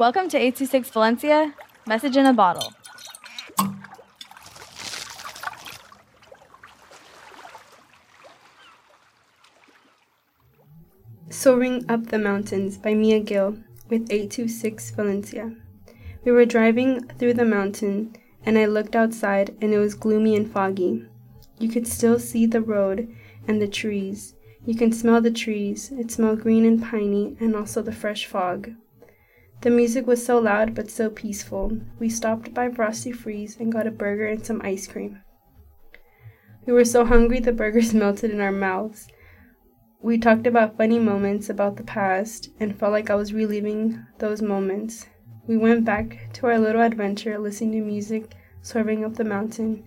Welcome to 826 Valencia, message in a bottle. Swerving Up the Mountains by Mia Gill with 826 Valencia. We were driving through the mountain, and I looked outside, and it was gloomy and foggy. You could still see the road and the trees. You can smell the trees. It smelled green and piney, and also the fresh fog. The music was so loud but so peaceful. We stopped by Frosty Freeze and got a burger and some ice cream. We were so hungry the burgers melted in our mouths. We talked about funny moments about the past and felt like I was reliving those moments. We went back to our little adventure listening to music, soaring up the mountain.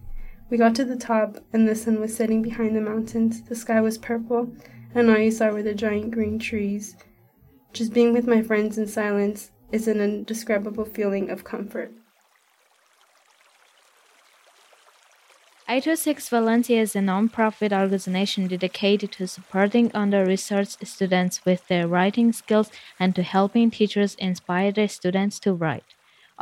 We got to the top and the sun was setting behind the mountains. The sky was purple and all you saw were the giant green trees. Just being with my friends in silence is an indescribable feeling of comfort. 826 Valencia is a non-profit organization dedicated to supporting under-researched students with their writing skills and to helping teachers inspire their students to write.